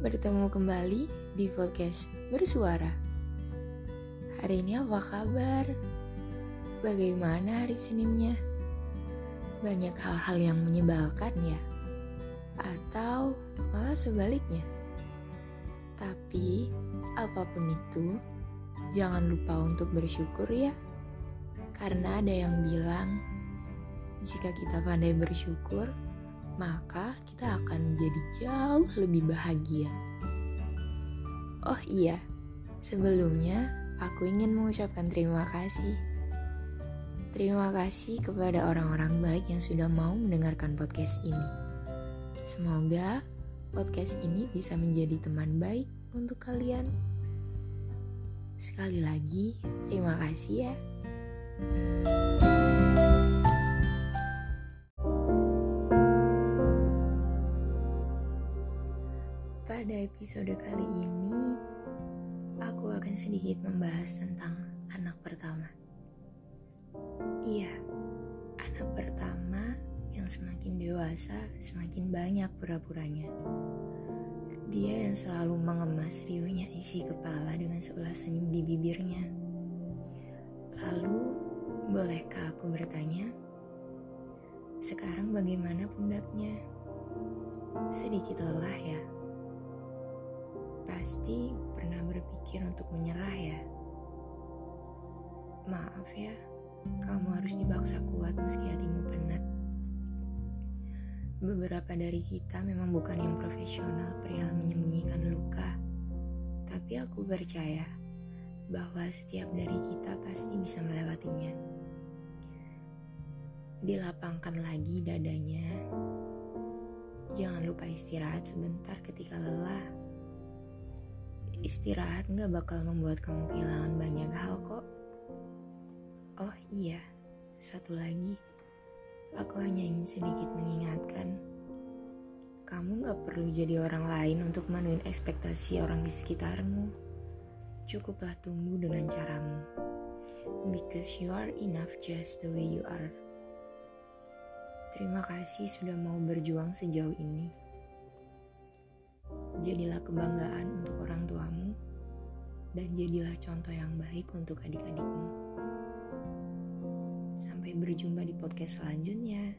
bertemu kembali di podcast Bersuara. Hari ini apa kabar? Bagaimana hari Seninnya? Banyak hal-hal yang menyebalkan ya? Atau malah sebaliknya? Tapi, apa pun itu, jangan lupa untuk bersyukur ya. Karena ada yang bilang, jika kita pandai bersyukur, maka kita akan menjadi jauh lebih bahagia. Oh iya, sebelumnya aku ingin mengucapkan terima kasih. Terima kasih kepada orang-orang baik yang sudah mau mendengarkan podcast ini. Semoga podcast ini bisa menjadi teman baik untuk kalian. Sekali lagi, terima kasih ya. Pada episode kali ini, aku akan sedikit membahas tentang anak pertama. Iya, anak pertama yang semakin dewasa, semakin banyak pura-puranya. Dia yang selalu mengemas riuhnya isi kepala dengan seulah senyum di bibirnya. Lalu, bolehkah aku bertanya, sekarang bagaimana pundaknya? Sedikit lelah ya? Pasti pernah berpikir untuk menyerah ya? Maaf ya, kamu harus dibaksa kuat meski hatimu penat. Beberapa dari kita memang bukan yang profesional perihal menyembunyikan luka. Tapi aku percaya bahwa setiap dari kita pasti bisa melewatinya. Dilapangkan lagi dadanya. Jangan lupa istirahat sebentar ketika lelah Istirahat gak bakal membuat kamu kehilangan banyak hal kok. Oh iya, satu lagi. Aku hanya ingin sedikit mengingatkan. Kamu gak perlu jadi orang lain untuk memenuhi ekspektasi orang di sekitarmu. Cukuplah tumbuh dengan caramu. Because you are enough just the way you are. Terima kasih sudah mau berjuang sejauh ini jadilah kebanggaan untuk orang tuamu, dan jadilah contoh yang baik untuk adik-adikmu. Sampai berjumpa di podcast selanjutnya.